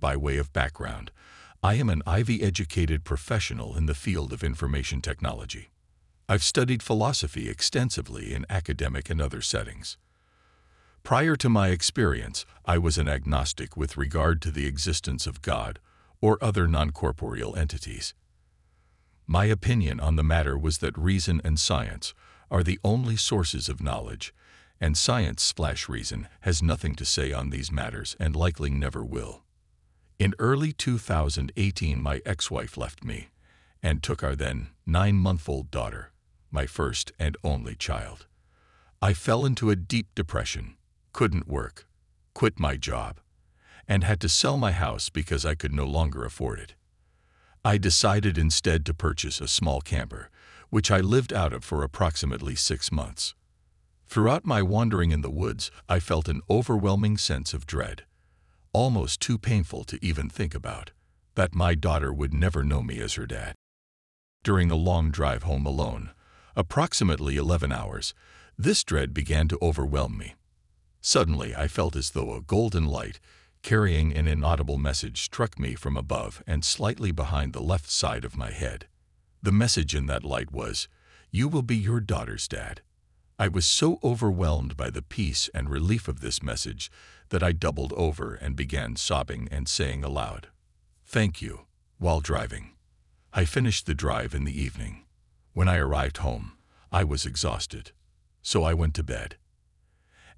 By way of background, I am an Ivy-educated professional in the field of information technology. I've studied philosophy extensively in academic and other settings. Prior to my experience, I was an agnostic with regard to the existence of God or other non-corporeal entities. My opinion on the matter was that reason and science are the only sources of knowledge, and science slash reason has nothing to say on these matters and likely never will. In early 2018 my ex-wife left me and took our then nine-month-old daughter my first and only child. I fell into a deep depression, couldn't work, quit my job, and had to sell my house because I could no longer afford it. I decided instead to purchase a small camper, which I lived out of for approximately six months. Throughout my wandering in the woods, I felt an overwhelming sense of dread, almost too painful to even think about, that my daughter would never know me as her dad. During a long drive home alone, Approximately 11 hours, this dread began to overwhelm me. Suddenly, I felt as though a golden light, carrying an inaudible message, struck me from above and slightly behind the left side of my head. The message in that light was, You will be your daughter's dad. I was so overwhelmed by the peace and relief of this message that I doubled over and began sobbing and saying aloud, Thank you, while driving. I finished the drive in the evening. When I arrived home, I was exhausted, so I went to bed.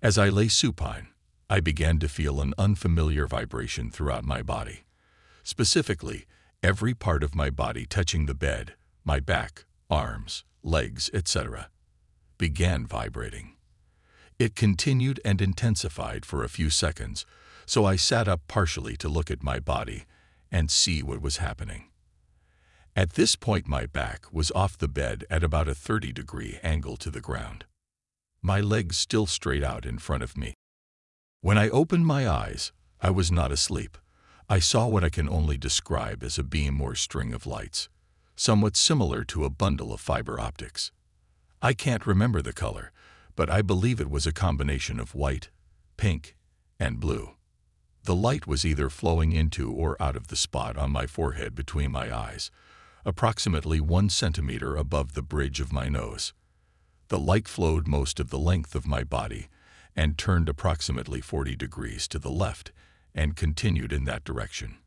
As I lay supine, I began to feel an unfamiliar vibration throughout my body. Specifically, every part of my body touching the bed, my back, arms, legs, etc., began vibrating. It continued and intensified for a few seconds, so I sat up partially to look at my body and see what was happening. At this point my back was off the bed at about a 30 degree angle to the ground. My legs still straight out in front of me. When I opened my eyes, I was not asleep. I saw what I can only describe as a beam or string of lights, somewhat similar to a bundle of fiber optics. I can't remember the color, but I believe it was a combination of white, pink, and blue. The light was either flowing into or out of the spot on my forehead between my eyes, approximately one centimeter above the bridge of my nose. The light flowed most of the length of my body and turned approximately 40 degrees to the left and continued in that direction.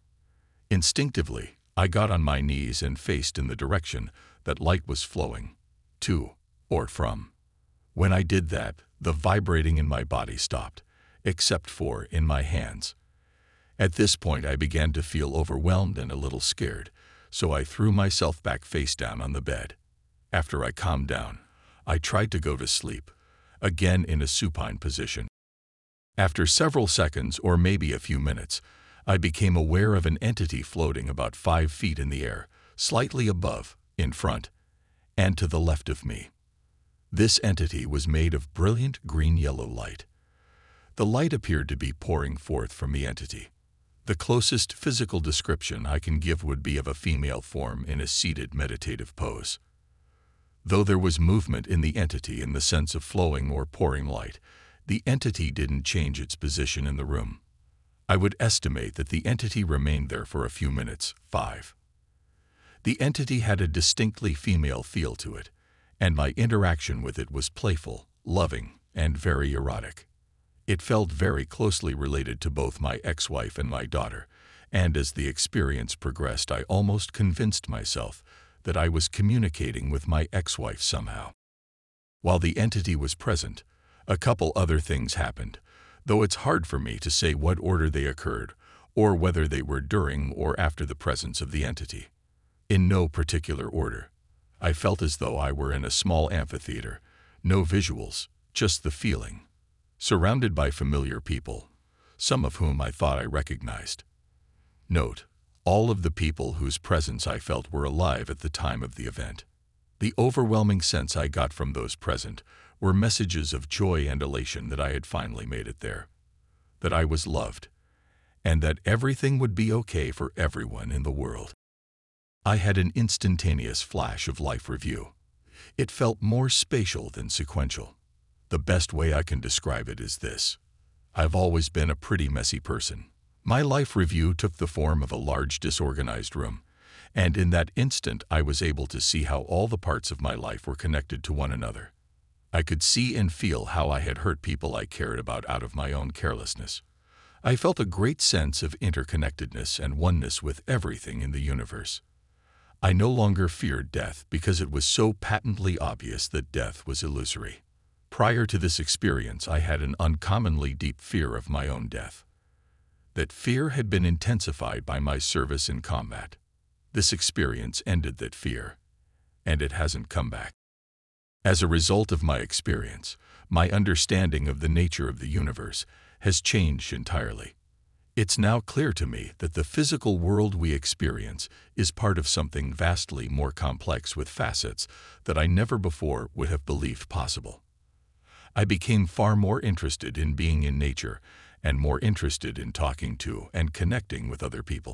Instinctively, I got on my knees and faced in the direction that light was flowing, to or from. When I did that, the vibrating in my body stopped, except for in my hands. At this point, I began to feel overwhelmed and a little scared, so I threw myself back face down on the bed. After I calmed down, I tried to go to sleep, again in a supine position. After several seconds, or maybe a few minutes, I became aware of an entity floating about five feet in the air, slightly above, in front, and to the left of me. This entity was made of brilliant green-yellow light. The light appeared to be pouring forth from the entity. The closest physical description I can give would be of a female form in a seated meditative pose. Though there was movement in the entity in the sense of flowing or pouring light, the entity didn't change its position in the room. I would estimate that the entity remained there for a few minutes, five. The entity had a distinctly female feel to it, and my interaction with it was playful, loving, and very erotic. It felt very closely related to both my ex-wife and my daughter, and as the experience progressed I almost convinced myself that I was communicating with my ex-wife somehow. While the entity was present, a couple other things happened, though it's hard for me to say what order they occurred or whether they were during or after the presence of the entity. In no particular order. I felt as though I were in a small amphitheater, no visuals, just the feeling surrounded by familiar people, some of whom I thought I recognized. Note, all of the people whose presence I felt were alive at the time of the event. The overwhelming sense I got from those present were messages of joy and elation that I had finally made it there, that I was loved, and that everything would be okay for everyone in the world. I had an instantaneous flash of life review. It felt more spatial than sequential. The best way I can describe it is this. I've always been a pretty messy person. My life review took the form of a large disorganized room, and in that instant I was able to see how all the parts of my life were connected to one another. I could see and feel how I had hurt people I cared about out of my own carelessness. I felt a great sense of interconnectedness and oneness with everything in the universe. I no longer feared death because it was so patently obvious that death was illusory. Prior to this experience, I had an uncommonly deep fear of my own death. That fear had been intensified by my service in combat. This experience ended that fear, and it hasn't come back. As a result of my experience, my understanding of the nature of the universe has changed entirely. It's now clear to me that the physical world we experience is part of something vastly more complex with facets that I never before would have believed possible. I became far more interested in being in nature and more interested in talking to and connecting with other people.